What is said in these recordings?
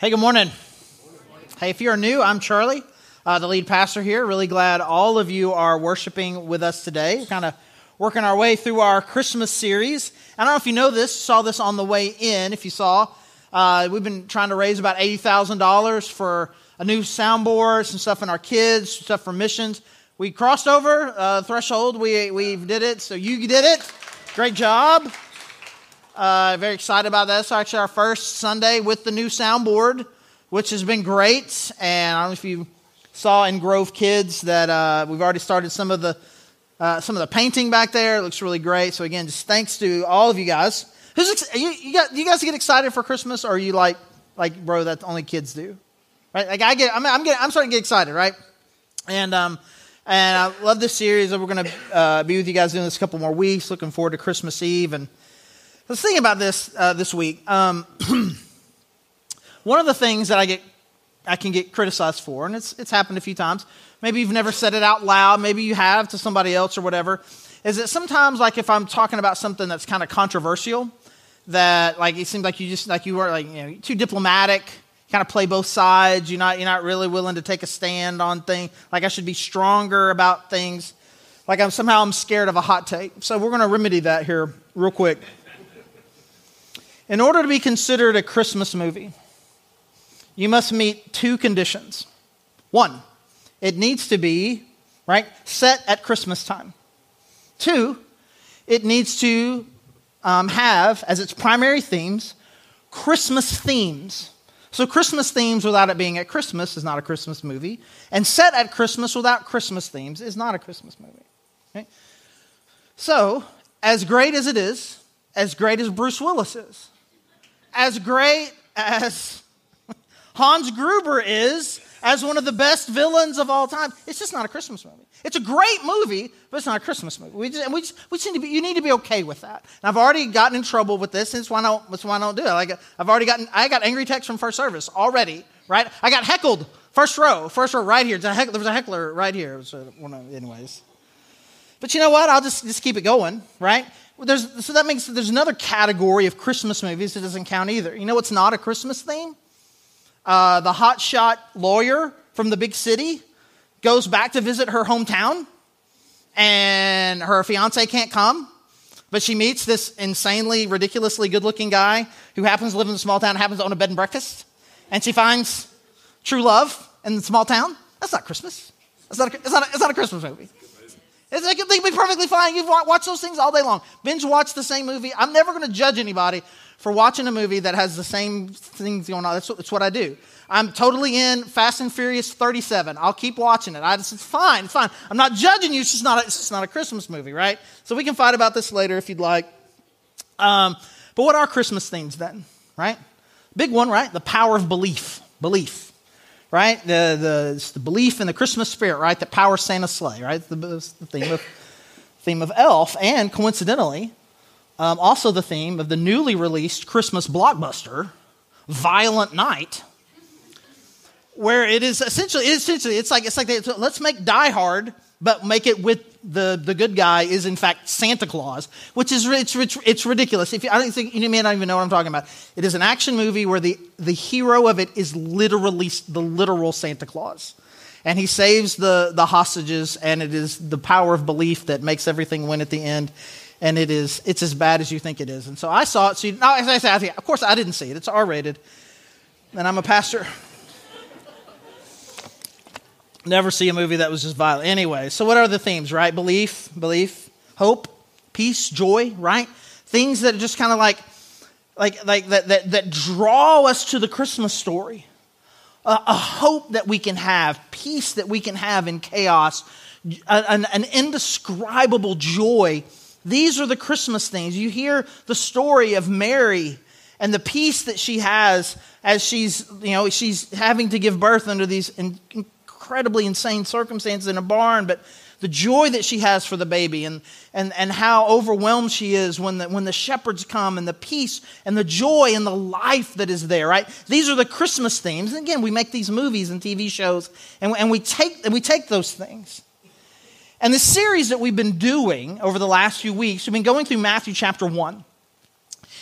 Hey, good morning. Hey, if you're new, I'm Charlie, uh, the lead pastor here. Really glad all of you are worshiping with us today. Kind of working our way through our Christmas series. I don't know if you know this, saw this on the way in. If you saw, uh, we've been trying to raise about $80,000 for a new soundboard, some stuff in our kids, stuff for missions. We crossed over uh, threshold. We, we did it. So you did it. Great job. Uh, very excited about that. It's actually our first Sunday with the new soundboard, which has been great. And I don't know if you saw in Grove Kids that uh, we've already started some of the uh, some of the painting back there. It looks really great. So again, just thanks to all of you guys. Who's ex- you, you, got, you guys get excited for Christmas, or are you like like bro that only kids do? Right? Like I get, I'm, I'm, getting, I'm starting to get excited, right? And um, and I love this series. We're going to uh, be with you guys doing this a couple more weeks. Looking forward to Christmas Eve. And I was thinking about this uh, this week. Um, one of the things that I get, I can get criticized for, and it's it's happened a few times. Maybe you've never said it out loud. Maybe you have to somebody else or whatever. Is that sometimes like if I'm talking about something that's kind of controversial, that like it seems like you just like you were like you know too diplomatic kind of play both sides. You're not, you're not really willing to take a stand on things. Like I should be stronger about things. Like I'm somehow I'm scared of a hot take. So we're going to remedy that here real quick. In order to be considered a Christmas movie, you must meet two conditions. One, it needs to be, right, set at Christmas time. Two, it needs to um, have as its primary themes Christmas themes. So, Christmas themes without it being at Christmas is not a Christmas movie. And set at Christmas without Christmas themes is not a Christmas movie. Okay? So, as great as it is, as great as Bruce Willis is, as great as Hans Gruber is, as one of the best villains of all time, it's just not a Christmas movie. It's a great movie, but it's not a Christmas movie. We just, and we just, we just need to be, you need to be okay with that. And I've already gotten in trouble with this, and that's why I don't, that's why I don't do it. Like, I've already gotten, I got angry texts from first service already, right? I got heckled, first row, first row right here. There was a heckler right here. So, anyways. But you know what? I'll just, just keep it going, right? There's, so that makes, there's another category of Christmas movies that doesn't count either. You know what's not a Christmas theme? Uh, the hotshot lawyer from the big city goes back to visit her hometown, and her fiance can't come, but she meets this insanely, ridiculously good looking guy who happens to live in a small town, happens to own a bed and breakfast, and she finds true love in the small town. That's not Christmas. That's not a, it's, not a, it's not a Christmas movie. It's can be perfectly fine. You watch those things all day long. Binge watch the same movie. I'm never going to judge anybody for watching a movie that has the same things going on. That's, that's what I do. I'm totally in Fast and Furious 37. I'll keep watching it. I just, it's fine. It's fine. I'm not judging you. It's just not a, it's just not a Christmas movie, right? So we can fight about this later if you'd like. Um, but what are Christmas themes then, right? Big one, right? The power of belief. Belief, right? The, the, the belief in the Christmas spirit, right? That powers Santa's sleigh, right? The, the theme of, theme of Elf. And coincidentally, um, also the theme of the newly released Christmas blockbuster, Violent Night where it is essentially, essentially it's like, it's like they, let's make Die Hard, but make it with the, the good guy is in fact Santa Claus, which is it's, it's, it's ridiculous. If you, I don't think you may not even know what I'm talking about. It is an action movie where the, the hero of it is literally the literal Santa Claus. And he saves the, the hostages, and it is the power of belief that makes everything win at the end. And it is it's as bad as you think it is. And so I saw it. So you, now, as I say, of course I didn't see it. It's R rated, and I'm a pastor never see a movie that was just violent. Anyway, so what are the themes, right? Belief, belief, hope, peace, joy, right? Things that are just kind of like, like, like that, that, that draw us to the Christmas story. A, hope that we can have, peace that we can have in chaos, an, an indescribable joy. These are the Christmas things. You hear the story of Mary and the peace that she has as she's, you know, she's having to give birth under these incredibly insane circumstances in a barn, but the joy that she has for the baby and, and, and how overwhelmed she is when the, when the shepherds come and the peace and the joy and the life that is there, right? These are the Christmas themes. And again, we make these movies and TV shows and, and, we, take, and we take those things. And the series that we've been doing over the last few weeks, we've been going through Matthew chapter 1.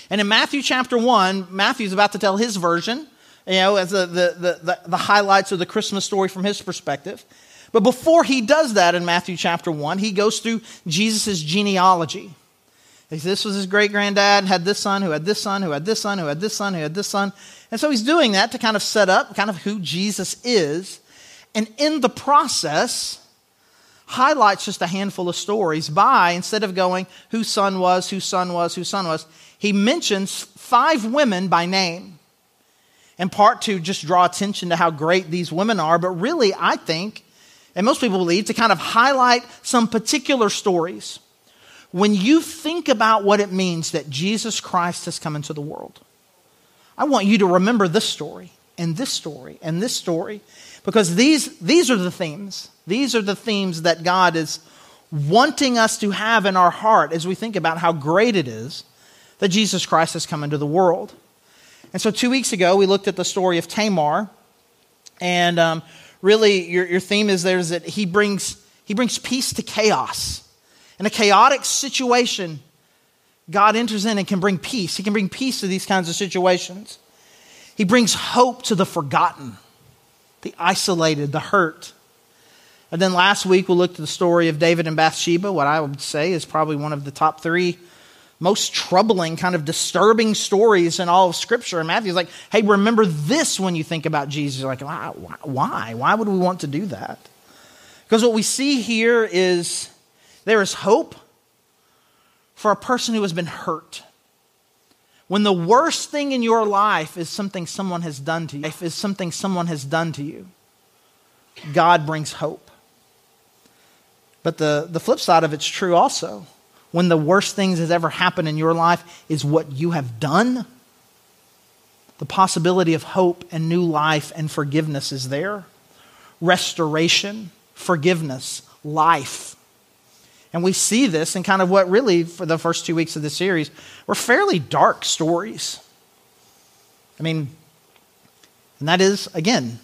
And in Matthew chapter 1, Matthew's about to tell his version you know, as the, the, the, the highlights of the Christmas story from his perspective. But before he does that in Matthew chapter 1, he goes through Jesus' genealogy. This was his great granddad, had this son, who had this son, who had this son, who had this son, who had this son. And so he's doing that to kind of set up kind of who Jesus is. And in the process, highlights just a handful of stories by, instead of going whose son was, whose son was, whose son was, he mentions five women by name. In part to just draw attention to how great these women are, but really, I think, and most people believe, to kind of highlight some particular stories. When you think about what it means that Jesus Christ has come into the world, I want you to remember this story and this story and this story because these, these are the themes. These are the themes that God is wanting us to have in our heart as we think about how great it is that Jesus Christ has come into the world. And so, two weeks ago, we looked at the story of Tamar. And um, really, your, your theme is there is that he brings, he brings peace to chaos. In a chaotic situation, God enters in and can bring peace. He can bring peace to these kinds of situations. He brings hope to the forgotten, the isolated, the hurt. And then last week we looked at the story of David and Bathsheba, what I would say is probably one of the top three most troubling, kind of disturbing stories in all of Scripture. And Matthew's like, hey, remember this when you think about Jesus. You're like, why? Why would we want to do that? Because what we see here is there is hope for a person who has been hurt. When the worst thing in your life is something someone has done to you, is something someone has done to you, God brings hope. But the, the flip side of it's true also when the worst things has ever happened in your life is what you have done, the possibility of hope and new life and forgiveness is there. Restoration, forgiveness, life. And we see this in kind of what really, for the first two weeks of the series, were fairly dark stories. I mean, and that is, again,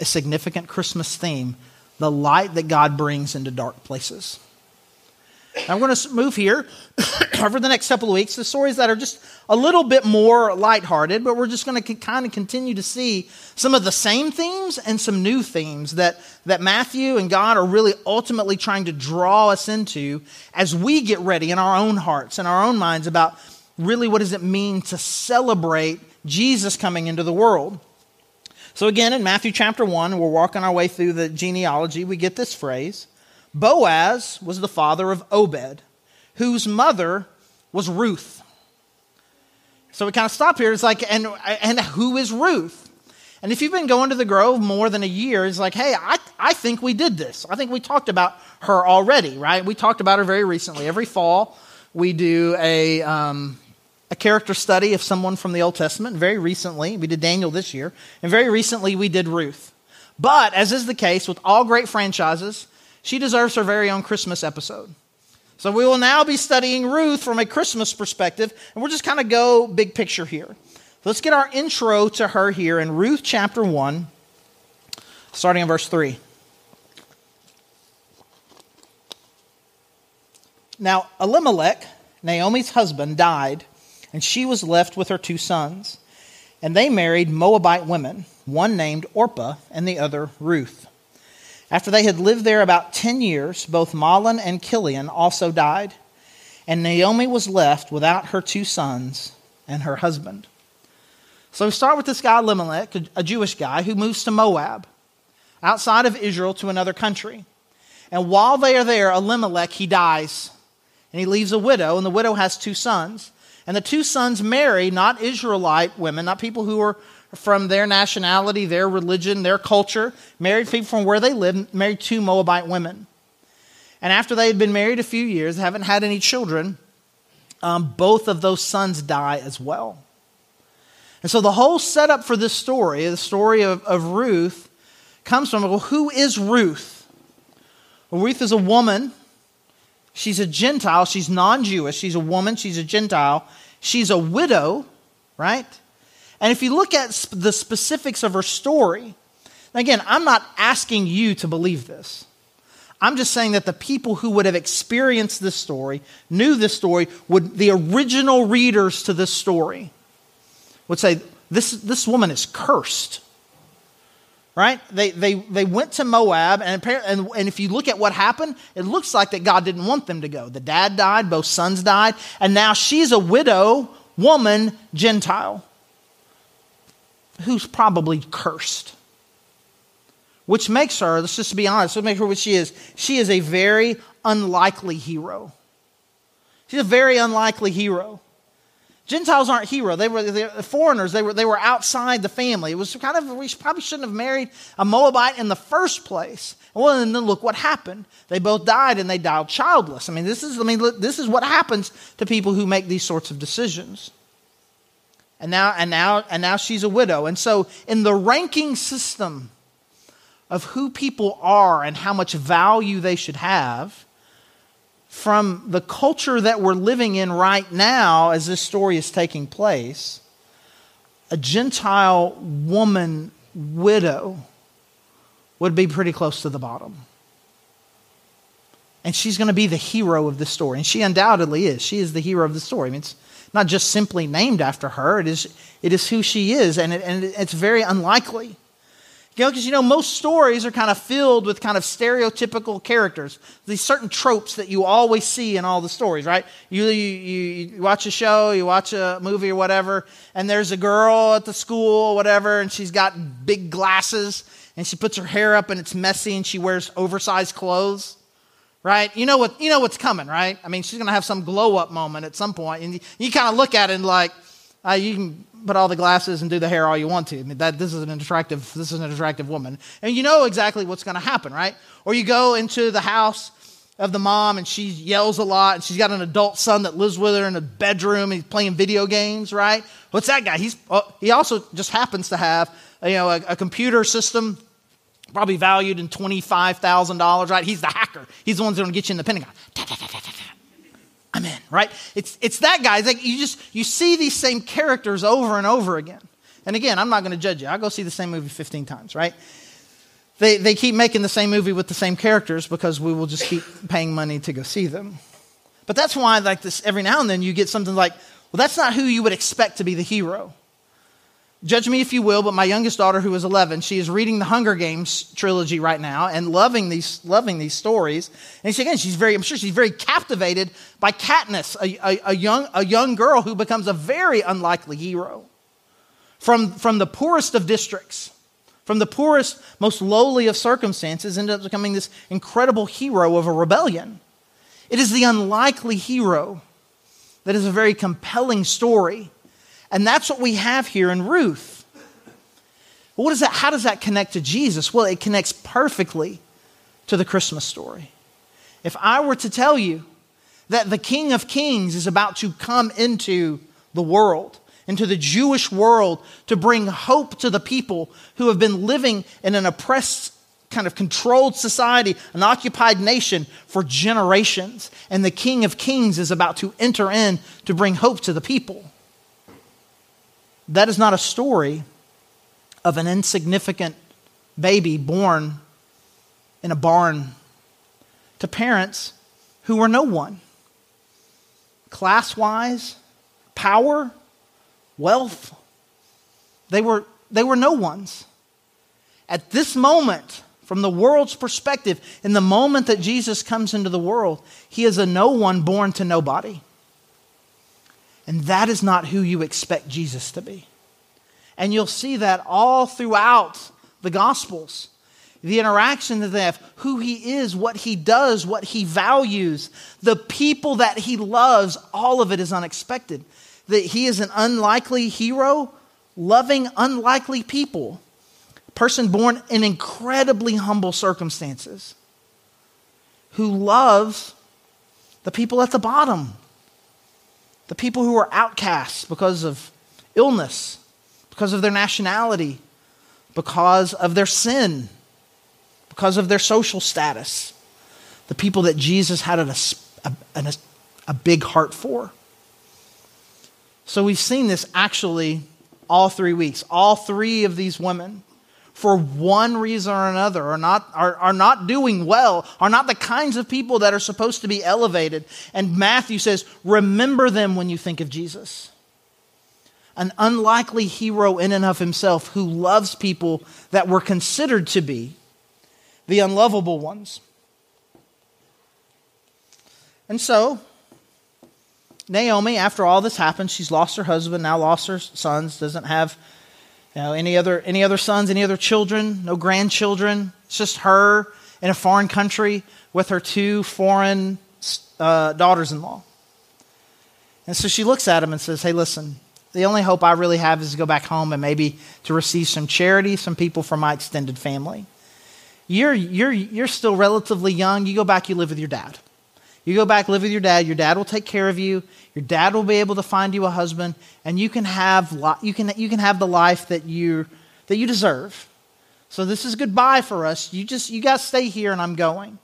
a significant Christmas theme the light that God brings into dark places. I'm going to move here over the next couple of weeks the stories that are just a little bit more lighthearted, but we're just going to kind of continue to see some of the same themes and some new themes that, that Matthew and God are really ultimately trying to draw us into as we get ready in our own hearts and our own minds about really what does it mean to celebrate Jesus coming into the world. So, again, in Matthew chapter 1, we're walking our way through the genealogy, we get this phrase Boaz was the father of Obed, whose mother was Ruth. So we kind of stop here. It's like, and, and who is Ruth? And if you've been going to the Grove more than a year, it's like, hey, I, I think we did this. I think we talked about her already, right? We talked about her very recently. Every fall, we do a, um, a character study of someone from the Old Testament. Very recently, we did Daniel this year. And very recently, we did Ruth. But, as is the case with all great franchises, she deserves her very own Christmas episode. So we will now be studying Ruth from a Christmas perspective, and we'll just kind of go big picture here. Let's get our intro to her here in Ruth chapter 1, starting in verse 3. Now, Elimelech, Naomi's husband, died, and she was left with her two sons. And they married Moabite women, one named Orpah and the other Ruth. After they had lived there about 10 years, both Mahlon and Kilion also died, and Naomi was left without her two sons and her husband. So we start with this guy, Elimelech, a Jewish guy who moves to Moab, outside of Israel to another country. And while they are there, Elimelech, he dies. And he leaves a widow, and the widow has two sons. And the two sons marry not Israelite women, not people who are from their nationality, their religion, their culture, married people from where they live, married two Moabite women. And after they had been married a few years, haven't had any children, um, both of those sons die as well. And so the whole setup for this story, the story of, of Ruth, comes from well, who is Ruth? Well, Ruth is a woman. She's a Gentile. She's non Jewish. She's a woman. She's a Gentile. She's a widow, right? And if you look at the specifics of her story, again, I'm not asking you to believe this. I'm just saying that the people who would have experienced this story, knew this story, would the original readers to this story would say, this, this woman is cursed. Right? They, they, they went to Moab, and, and, and if you look at what happened, it looks like that God didn't want them to go. The dad died, both sons died, and now she's a widow, woman, Gentile, who's probably cursed. Which makes her, let's just be honest, let's make her what she is. She is a very unlikely hero. She's a very unlikely hero. Gentiles aren't hero. They were, foreigners. They were, they were outside the family. It was kind of, we probably shouldn't have married a Moabite in the first place. Well, and then look what happened. They both died and they died childless. I mean, this is, I mean, this is what happens to people who make these sorts of decisions. And now, and now, and now she's a widow. And so in the ranking system of who people are and how much value they should have, from the culture that we're living in right now as this story is taking place, a Gentile woman widow would be pretty close to the bottom. And she's going to be the hero of the story. And she undoubtedly is. She is the hero of the story. I mean, it's not just simply named after her, it is, it is who she is. And, it, and it's very unlikely you know, because you know, most stories are kind of filled with kind of stereotypical characters, these certain tropes that you always see in all the stories, right? You, you, you watch a show, you watch a movie or whatever, and there's a girl at the school or whatever, and she's got big glasses, and she puts her hair up and it's messy, and she wears oversized clothes, right? You know, what, you know what's coming, right? I mean, she's going to have some glow up moment at some point, and you, you kind of look at it and like, uh, you can put all the glasses and do the hair all you want to. I mean, that, this is an attractive, this is an attractive woman. And you know exactly what's going to happen, right? Or you go into the house of the mom and she yells a lot and she's got an adult son that lives with her in a bedroom and he's playing video games, right? What's that guy? He's, oh, he also just happens to have, you know, a, a computer system probably valued in $25,000, right? He's the hacker. He's the one that's going to get you in the Pentagon. I'm in, right? It's, it's that guy. It's like you just, you see these same characters over and over again. And again, I'm not going to judge you. I'll go see the same movie 15 times, right? They, they keep making the same movie with the same characters because we will just keep paying money to go see them. But that's why, like this, every now and then you get something like, well, that's not who you would expect to be the hero. Judge me if you will, but my youngest daughter, who is 11, she is reading the Hunger Games trilogy right now and loving these, loving these stories. And she, again, she's very, I'm sure she's very captivated by Katniss, a, a, a, young, a young girl who becomes a very unlikely hero. From, from the poorest of districts, from the poorest, most lowly of circumstances, ends up becoming this incredible hero of a rebellion. It is the unlikely hero that is a very compelling story and that's what we have here in Ruth. What is that? How does that connect to Jesus? Well, it connects perfectly to the Christmas story. If I were to tell you that the King of Kings is about to come into the world, into the Jewish world, to bring hope to the people who have been living in an oppressed, kind of controlled society, an occupied nation for generations, and the King of Kings is about to enter in to bring hope to the people. That is not a story of an insignificant baby born in a barn to parents who were no one. Class wise, power, wealth, they were, they were no ones. At this moment, from the world's perspective, in the moment that Jesus comes into the world, he is a no one born to nobody. And that is not who you expect Jesus to be. And you'll see that all throughout the Gospels. The interaction that they have, who he is, what he does, what he values, the people that he loves, all of it is unexpected. That he is an unlikely hero, loving unlikely people. Person born in incredibly humble circumstances who loves the people at the bottom, the people who are outcasts because of illness, because of their nationality, because of their sin, because of their social status. The people that Jesus had a, a, a big heart for. So we've seen this actually all three weeks. All three of these women, for one reason or another, are not, are, are not doing well, are not the kinds of people that are supposed to be elevated. And Matthew says, remember them when you think of Jesus. an unlikely hero in and of himself who loves people that were considered to be the unlovable ones. And so, Naomi, after all this happens, she's lost her husband, now lost her sons, doesn't have you any other any other sons, any other children, no grandchildren. It's just her in a foreign country with her two foreign uh, daughters-in-law. And so she looks at him and says, "Hey, listen, the only hope I really have is to go back home and maybe to receive some charity, some people from my extended family. You're, you're, you're still relatively young. You go back, you live with your dad. You go back, live with your dad. Your dad will take care of you. Your dad will be able to find you a husband, and you can have, you can, you can have the life that you, that you deserve. So this is goodbye for us. You just you got to stay here, and I'm going.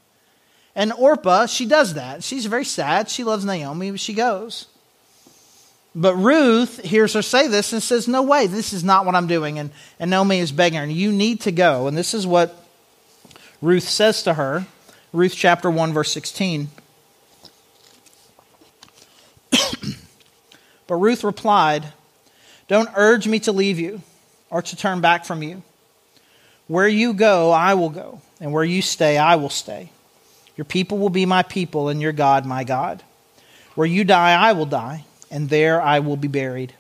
And Orpah, she does that. She's very sad. She loves Naomi, but she goes. But Ruth hears her say this and says, No way, this is not what I'm doing. And, and Naomi is begging her, You need to go. And this is what Ruth says to her Ruth chapter 1, verse 16. But Ruth replied, Don't urge me to leave you or to turn back from you. Where you go, I will go, and where you stay, I will stay. Your people will be my people, and your God, my God. Where you die, I will die, and there I will be buried.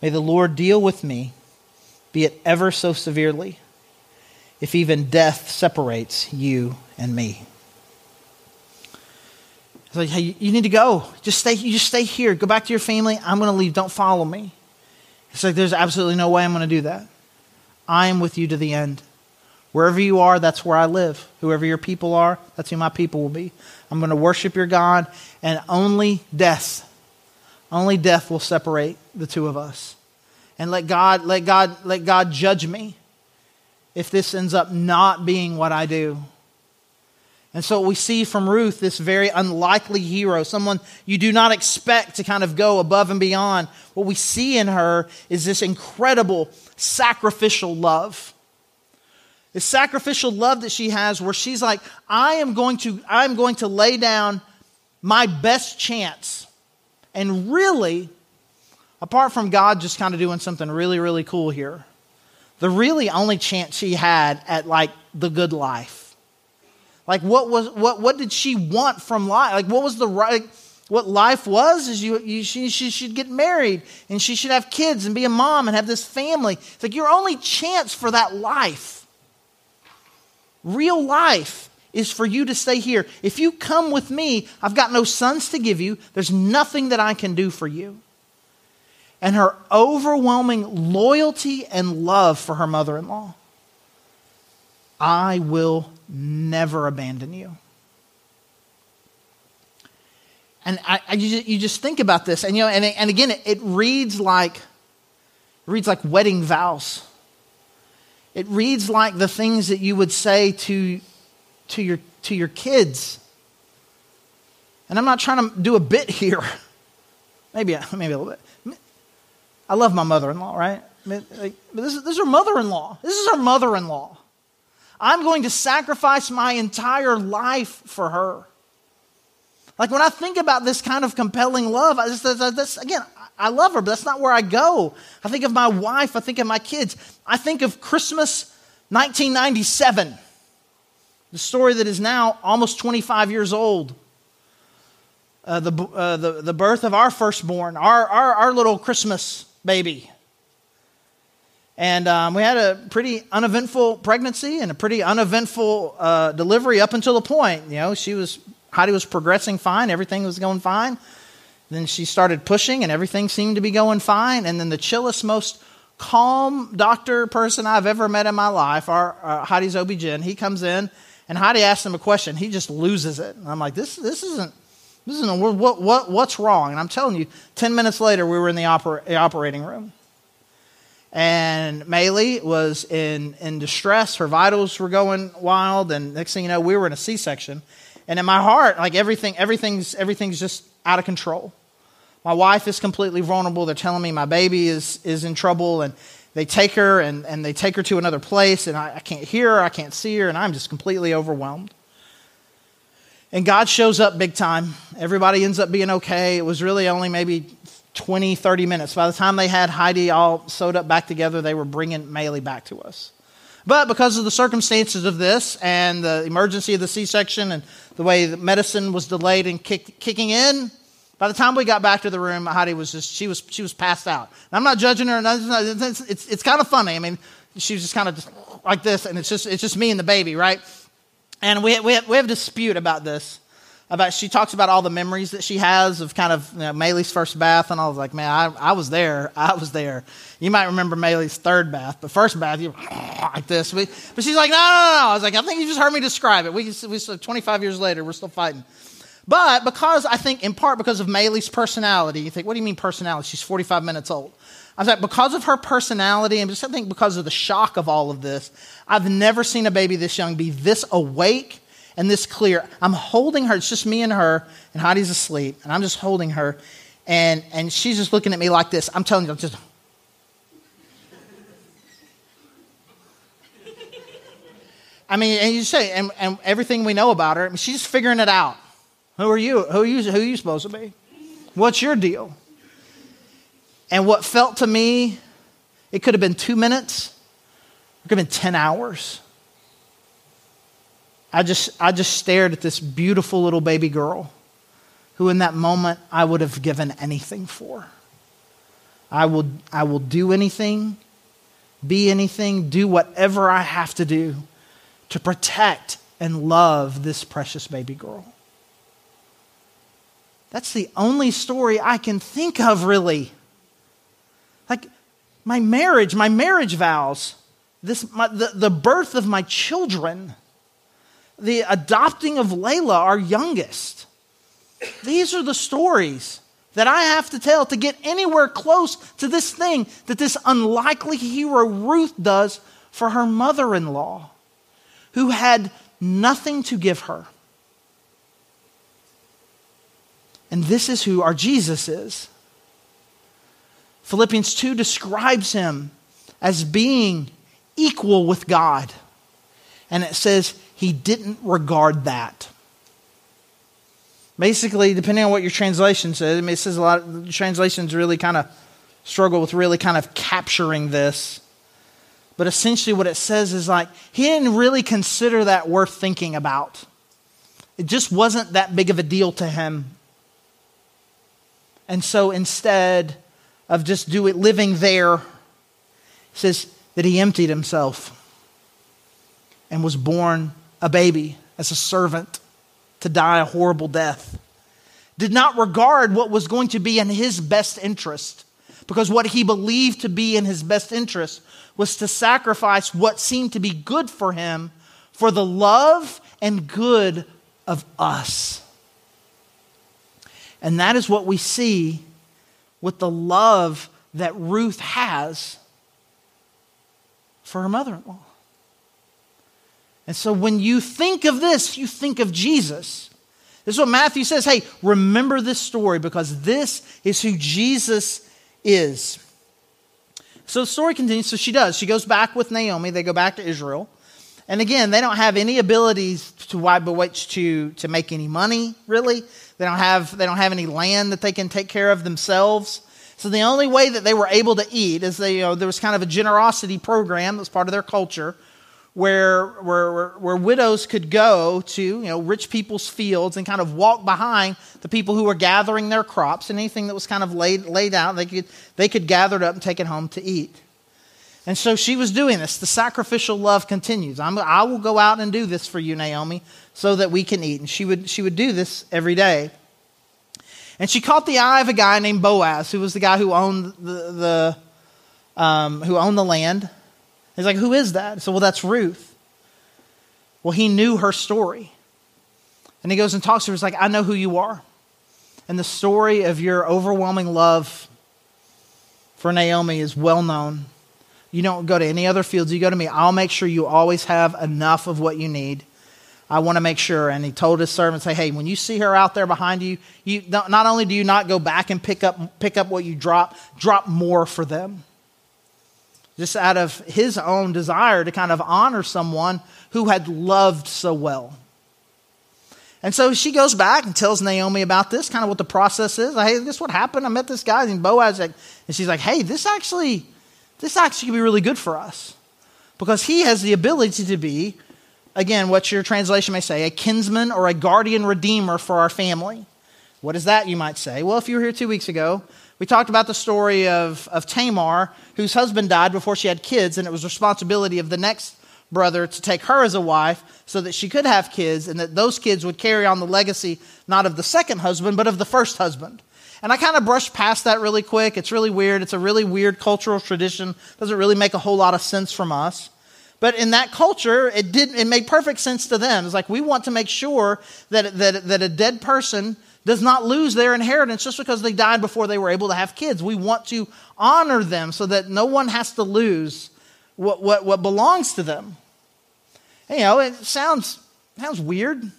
May the Lord deal with me, be it ever so severely, if even death separates you and me. It's like, hey, you need to go. Just stay, you just stay here. Go back to your family. I'm going to leave. Don't follow me. It's like, there's absolutely no way I'm going to do that. I am with you to the end. Wherever you are, that's where I live. Whoever your people are, that's who my people will be. I'm going to worship your God, and only death, only death will separate the two of us. And let God, let God, let God judge me if this ends up not being what I do. And so we see from Ruth this very unlikely hero, someone you do not expect to kind of go above and beyond. What we see in her is this incredible sacrificial love. This sacrificial love that she has where she's like, I am going to, I'm going to lay down my best chance. And really, apart from God just kind of doing something really, really cool here, the really only chance she had at like the good life like what was what what did she want from life? Like what was the right what life was is you, you she, she should get married and she should have kids and be a mom and have this family. It's like your only chance for that life. Real life is for you to stay here. If you come with me, I've got no sons to give you. There's nothing that I can do for you. And her overwhelming loyalty and love for her mother in law. I will never abandon you. And I, I, you, just, think about this, and you know, and, and again, it, it reads like it reads like wedding vows. It reads like the things that you would say to, to, your, to your kids. And I'm not trying to do a bit here. Maybe, maybe a little bit. I love my mother in law, right? But this, is, this is her mother in law. This is her mother in law. I'm going to sacrifice my entire life for her. Like when I think about this kind of compelling love, I just, again, I love her, but that's not where I go. I think of my wife, I think of my kids. I think of Christmas 1997, the story that is now almost 25 years old. Uh, the, uh, the, the birth of our firstborn, our, our, our little Christmas baby. And um, we had a pretty uneventful pregnancy and a pretty uneventful uh, delivery up until the point. You know, she was, Heidi was progressing fine, everything was going fine. Then she started pushing and everything seemed to be going fine. And then the chillest, most calm doctor person I've ever met in my life, our, uh, Heidi's OB-GYN, he comes in and Heidi asks him a question. He just loses it. And I'm like, this, this isn't, this isn't, what, what, what's wrong? And I'm telling you, 10 minutes later, we were in the oper- operating room. And Maylee was in, in distress. Her vitals were going wild. And next thing you know, we were in a C section. And in my heart, like everything, everything's, everything's just out of control. My wife is completely vulnerable. They're telling me my baby is, is in trouble. And they take her and, and they take her to another place. And I, I can't hear her, I can't see her. And I'm just completely overwhelmed. And God shows up big time. Everybody ends up being okay. It was really only maybe 20, 30 minutes. By the time they had Heidi all sewed up back together, they were bringing Maylee back to us. But because of the circumstances of this and the emergency of the C section and the way the medicine was delayed and kick, kicking in, by the time we got back to the room, Heidi was just, she was, she was passed out. And I'm not judging her. It's, it's, it's kind of funny. I mean, she was just kind of just like this, and it's just, it's just me and the baby, right? And we, we, have, we have a dispute about this about she talks about all the memories that she has of kind of you know, Maylee's first bath, and I was like, man, I, I was there, I was there. You might remember Maylee's third bath, but first bath, you like this. but she's like, no, no, no, I was like, I think you just heard me describe it. We, we 25 years later, we're still fighting. But because I think, in part because of Maylee's personality, you think, what do you mean personality? She's 45 minutes old. I was like, because of her personality, and just I think because of the shock of all of this, I've never seen a baby this young be this awake and this clear. I'm holding her. It's just me and her, and Heidi's asleep, and I'm just holding her, and and she's just looking at me like this. I'm telling you, I'm just. I mean, and you say, and, and everything we know about her, I mean, she's figuring it out. Who are you? Who are you? Who are you supposed to be? What's your deal? And what felt to me, it could have been two minutes, it could have been 10 hours. I just, I just stared at this beautiful little baby girl who, in that moment, I would have given anything for. I will, I will do anything, be anything, do whatever I have to do to protect and love this precious baby girl. That's the only story I can think of, really. Like my marriage, my marriage vows, this, my, the, the birth of my children the adopting of Layla, our youngest. These are the stories that I have to tell to get anywhere close to this thing that this unlikely hero Ruth does for her mother in law, who had nothing to give her. And this is who our Jesus is. Philippians 2 describes him as being equal with God. And it says he didn't regard that. Basically, depending on what your translation says, I mean, it says a lot of translations really kind of struggle with really kind of capturing this. But essentially, what it says is like, he didn't really consider that worth thinking about. It just wasn't that big of a deal to him. And so instead of just do it, living there, it says that he emptied himself and was born a baby as a servant to die a horrible death. Did not regard what was going to be in his best interest, because what he believed to be in his best interest was to sacrifice what seemed to be good for him for the love and good of us. And that is what we see with the love that Ruth has for her mother in law. And so when you think of this, you think of Jesus. This is what Matthew says. Hey, remember this story because this is who Jesus is. So the story continues. So she does. She goes back with Naomi. They go back to Israel. And again, they don't have any abilities to which to, to make any money, really. They don't, have, they don't have any land that they can take care of themselves. So the only way that they were able to eat is they, you know, there was kind of a generosity program that was part of their culture where, where, where widows could go to you know, rich people's fields and kind of walk behind the people who were gathering their crops and anything that was kind of laid, laid out, they could, they could gather it up and take it home to eat. And so she was doing this. The sacrificial love continues. I'm, I will go out and do this for you, Naomi, so that we can eat. And she would, she would do this every day. And she caught the eye of a guy named Boaz, who was the guy who owned the, the um, who owned the land. He's like, Who is that? So, well, that's Ruth. Well, he knew her story. And he goes and talks to her. He's like, I know who you are. And the story of your overwhelming love for Naomi is well known. You don't go to any other fields, you go to me. I'll make sure you always have enough of what you need. I want to make sure. And he told his servants, say, hey, when you see her out there behind you, you not only do you not go back and pick up, pick up what you drop, drop more for them just out of his own desire to kind of honor someone who had loved so well. And so she goes back and tells Naomi about this, kind of what the process is. Hey, this is what happened. I met this guy named Boaz. And she's like, hey, this actually, this actually could be really good for us. Because he has the ability to be, again, what your translation may say, a kinsman or a guardian redeemer for our family. What is that, you might say? Well, if you were here two weeks ago, we talked about the story of, of Tamar, whose husband died before she had kids, and it was responsibility of the next brother to take her as a wife so that she could have kids and that those kids would carry on the legacy not of the second husband but of the first husband. And i kind of brushed past that really quick. It's really weird. It's a really weird cultural tradition. Doesn't really make a whole lot of sense from us. But in that culture it did it made perfect sense to them. It's like we want to make sure that, that, that a dead person does not lose their inheritance just because they died before they were able to have kids we want to honor them so that no one has to lose what, what, what belongs to them. you know, it sounds, sounds weird.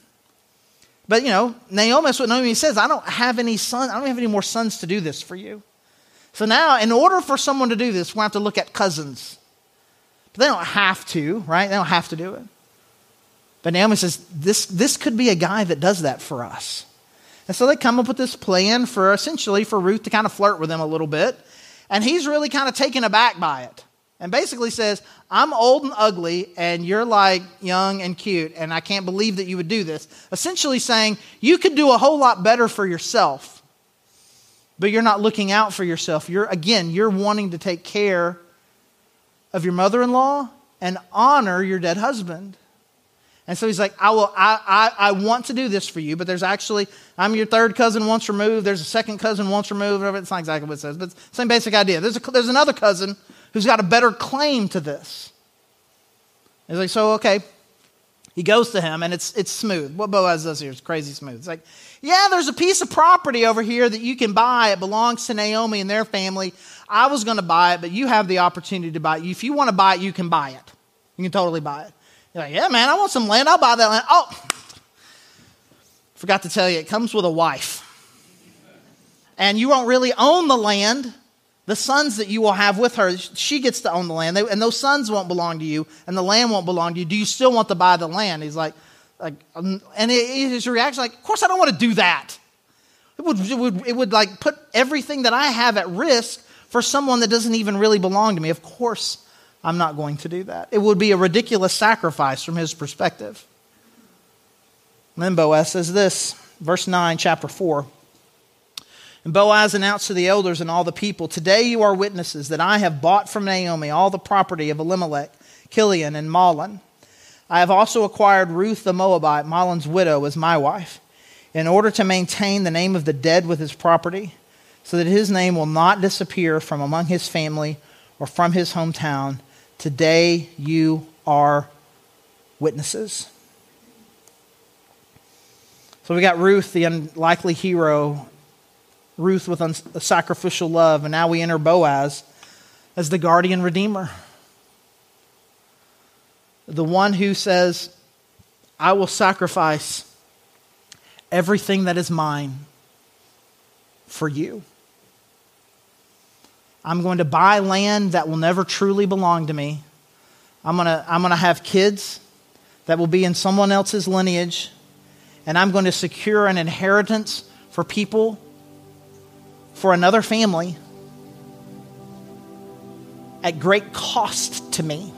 But, you know, Naomi, that's what Naomi says. I don't have any sons. I don't have any more sons to do this for you. So now, in order for someone to do this, we have to look at cousins. But they don't have to, right? They don't have to do it. But Naomi says, this, this could be a guy that does that for us. And so they come up with this plan for essentially for Ruth to kind of flirt with him a little bit. And he's really kind of taken aback by it and basically says, I'm old and ugly, and you're like young and cute, and I can't believe that you would do this. Essentially saying, you could do a whole lot better for yourself, but you're not looking out for yourself. You're, again, you're wanting to take care of your mother in law and honor your dead husband. And so he's like, I, will, I, I, I want to do this for you, but there's actually, I'm your third cousin once removed. There's a second cousin once removed. It's not exactly what it says, but same basic idea. There's, a, there's another cousin who's got a better claim to this. He's like, so, okay. He goes to him, and it's, it's smooth. What Boaz does here is crazy smooth. It's like, yeah, there's a piece of property over here that you can buy. It belongs to Naomi and their family. I was going to buy it, but you have the opportunity to buy it. If you want to buy it, you can buy it. You can totally buy it. You're like, yeah, man, I want some land. I'll buy that land. Oh, forgot to tell you, it comes with a wife. And you won't really own the land the sons that you will have with her, she gets to own the land, they, and those sons won't belong to you, and the land won't belong to you. Do you still want to buy the land? He's like, like um, and his reaction, like, of course I don't want to do that. It would, it would, it would like put everything that I have at risk for someone that doesn't even really belong to me. Of course, I'm not going to do that. It would be a ridiculous sacrifice from his perspective. Then Boaz says this, verse 9, chapter 4. And Boaz announced to the elders and all the people, Today you are witnesses that I have bought from Naomi all the property of Elimelech, Kilion, and Mahlon. I have also acquired Ruth the Moabite, Mahlon's widow, as my wife, in order to maintain the name of the dead with his property, so that his name will not disappear from among his family or from his hometown. Today you are witnesses. So we got Ruth, the unlikely hero, Ruth with sacrificial love, and now we enter Boaz as the guardian redeemer. The one who says, I will sacrifice everything that is mine for you. I'm going to buy land that will never truly belong to me. I'm going to, I'm going to have kids that will be in someone else's lineage, and I'm going to secure an inheritance for people for another family at great cost to me.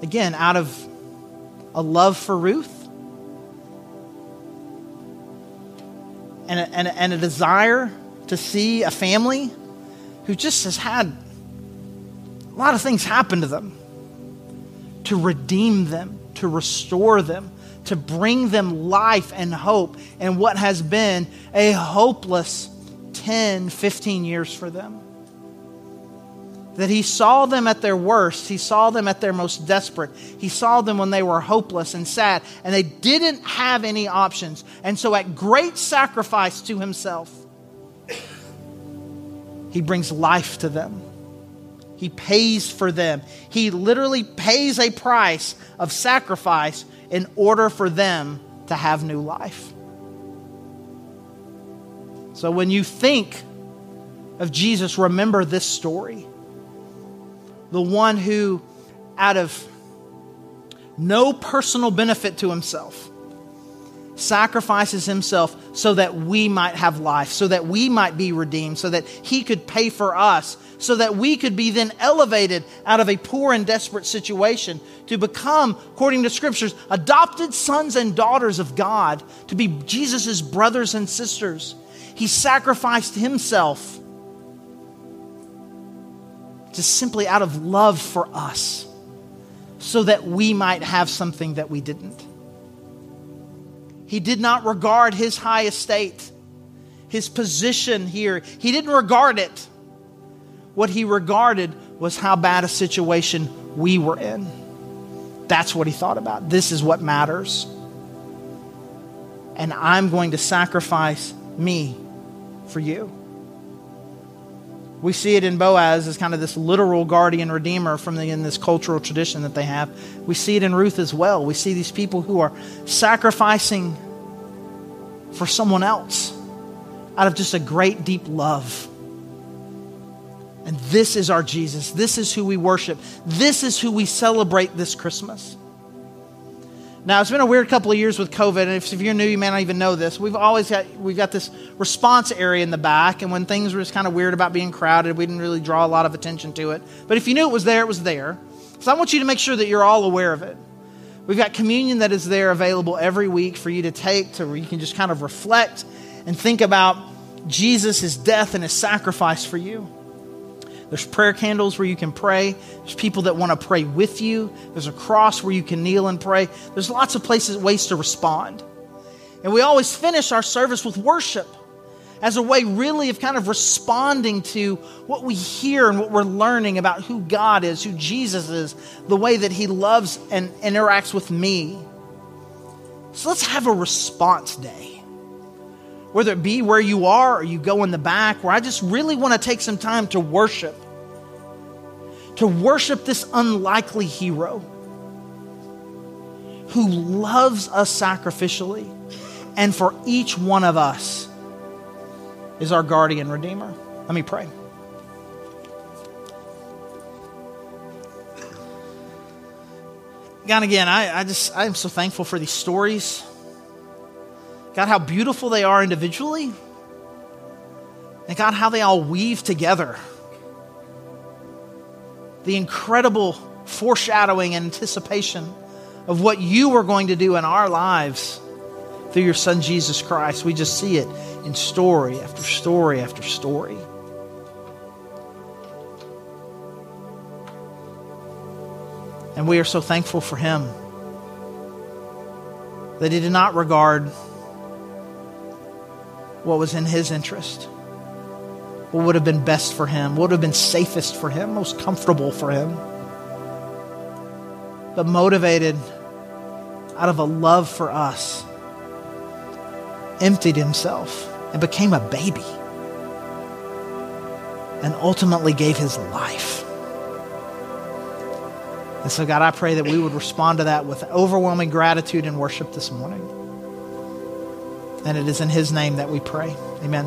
Again, out of a love for Ruth and a, and a, and a desire to see a family who just has had a lot of things happen to them, to redeem them, to restore them, to bring them life and hope in what has been a hopeless 10, 15 years for them. That he saw them at their worst. He saw them at their most desperate. He saw them when they were hopeless and sad, and they didn't have any options. And so, at great sacrifice to himself, he brings life to them. He pays for them. He literally pays a price of sacrifice in order for them to have new life. So when you think of Jesus, remember this story. The one who, out of no personal benefit to himself, sacrifices himself so that we might have life, so that we might be redeemed, so that he could pay for us, so that we could be then elevated out of a poor and desperate situation to become, according to scriptures, adopted sons and daughters of God, to be Jesus' brothers and sisters. He sacrificed himself just simply out of love for us so that we might have something that we didn't. He did not regard his high estate, his position here, he didn't regard it. What he regarded was how bad a situation we were in. That's what he thought about. This is what matters. And I'm going to sacrifice me for you. We see it in Boaz as kind of this literal guardian redeemer from the, in this cultural tradition that they have. We see it in Ruth as well. We see these people who are sacrificing for someone else out of just a great deep love. And this is our Jesus. This is who we worship. This is who we celebrate this Christmas. Now it's been a weird couple of years with COVID, and if, if, you're new, you may not even know this. We've always got we've got this response area in the back, and when things were just kind of weird about being crowded, we didn't really draw a lot of attention to it. But if you knew it was there, it was there. So I want you to make sure that you're all aware of it. We've got communion that is there available every week for you to take, to where you can just kind of reflect and think about Jesus, death, and his sacrifice for you. There's prayer candles where you can pray. There's people that want to pray with you. There's a cross where you can kneel and pray. There's lots of places, ways to respond. And we always finish our service with worship as a way, really, of kind of responding to what we hear and what we're learning about who God is, who Jesus is, the way that He loves and interacts with me. So let's have a response day whether it be where you are or you go in the back, where I just really want to take some time to worship to worship this unlikely hero who loves us sacrificially and for each one of us is our guardian redeemer. Let me pray. God, again, I, I just I am so thankful for these stories. God, how beautiful they are individually. And God, how they all weave together the incredible foreshadowing and anticipation of what you were going to do in our lives through your Son, Jesus Christ. We just see it in story after story after story. And we are so thankful for him that he did not regard what was in his interest what would have been best for him, what would have been safest for him, most comfortable for him. But motivated out of a love for us, emptied himself and became a baby and ultimately gave his life. And so, God, I pray that we would respond to that with overwhelming gratitude and worship this morning. And it is in his name that we pray. Amen.